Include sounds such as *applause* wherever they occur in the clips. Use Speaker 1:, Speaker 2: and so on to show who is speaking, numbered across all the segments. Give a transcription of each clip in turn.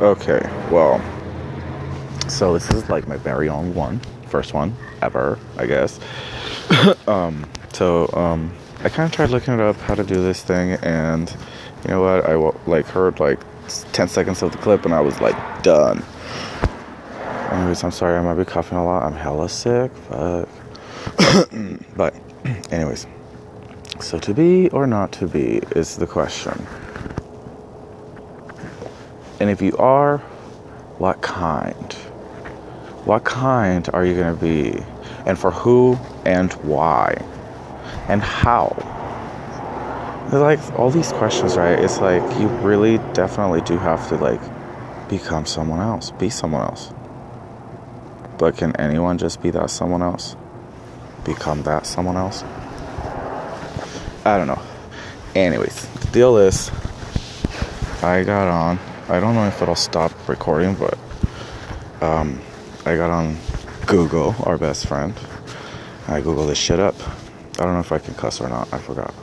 Speaker 1: Okay, well, so this is like my very own one, first one ever, I guess. *coughs* um, so um, I kind of tried looking it up how to do this thing, and you know what? I like heard like 10 seconds of the clip, and I was like done. Anyways, I'm sorry I might be coughing a lot. I'm hella sick, but *coughs* but *coughs* anyways. So to be or not to be is the question. And if you are, what kind? What kind are you going to be? And for who and why? And how? like all these questions, right? It's like you really definitely do have to like become someone else, be someone else. But can anyone just be that someone else? Become that someone else? I don't know. Anyways, the deal is I got on I don't know if it'll stop recording, but um, I got on Google, our best friend. I Googled this shit up. I don't know if I can cuss or not. I forgot.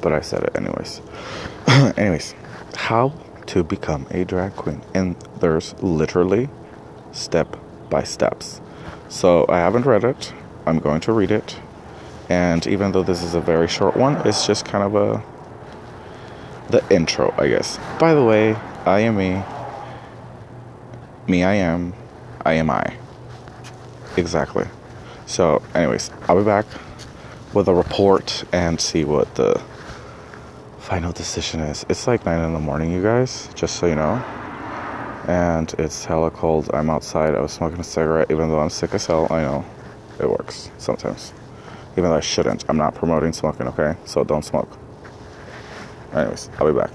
Speaker 1: But I said it anyways. *coughs* anyways, how to become a drag queen. And there's literally step by steps. So I haven't read it. I'm going to read it. And even though this is a very short one, it's just kind of a the intro, I guess. By the way, I am me. Me, I am. I am I. Exactly. So, anyways, I'll be back with a report and see what the final decision is. It's like 9 in the morning, you guys, just so you know. And it's hella cold. I'm outside. I was smoking a cigarette, even though I'm sick as hell. I know it works sometimes. Even though I shouldn't. I'm not promoting smoking, okay? So don't smoke. Anyways, I'll be back.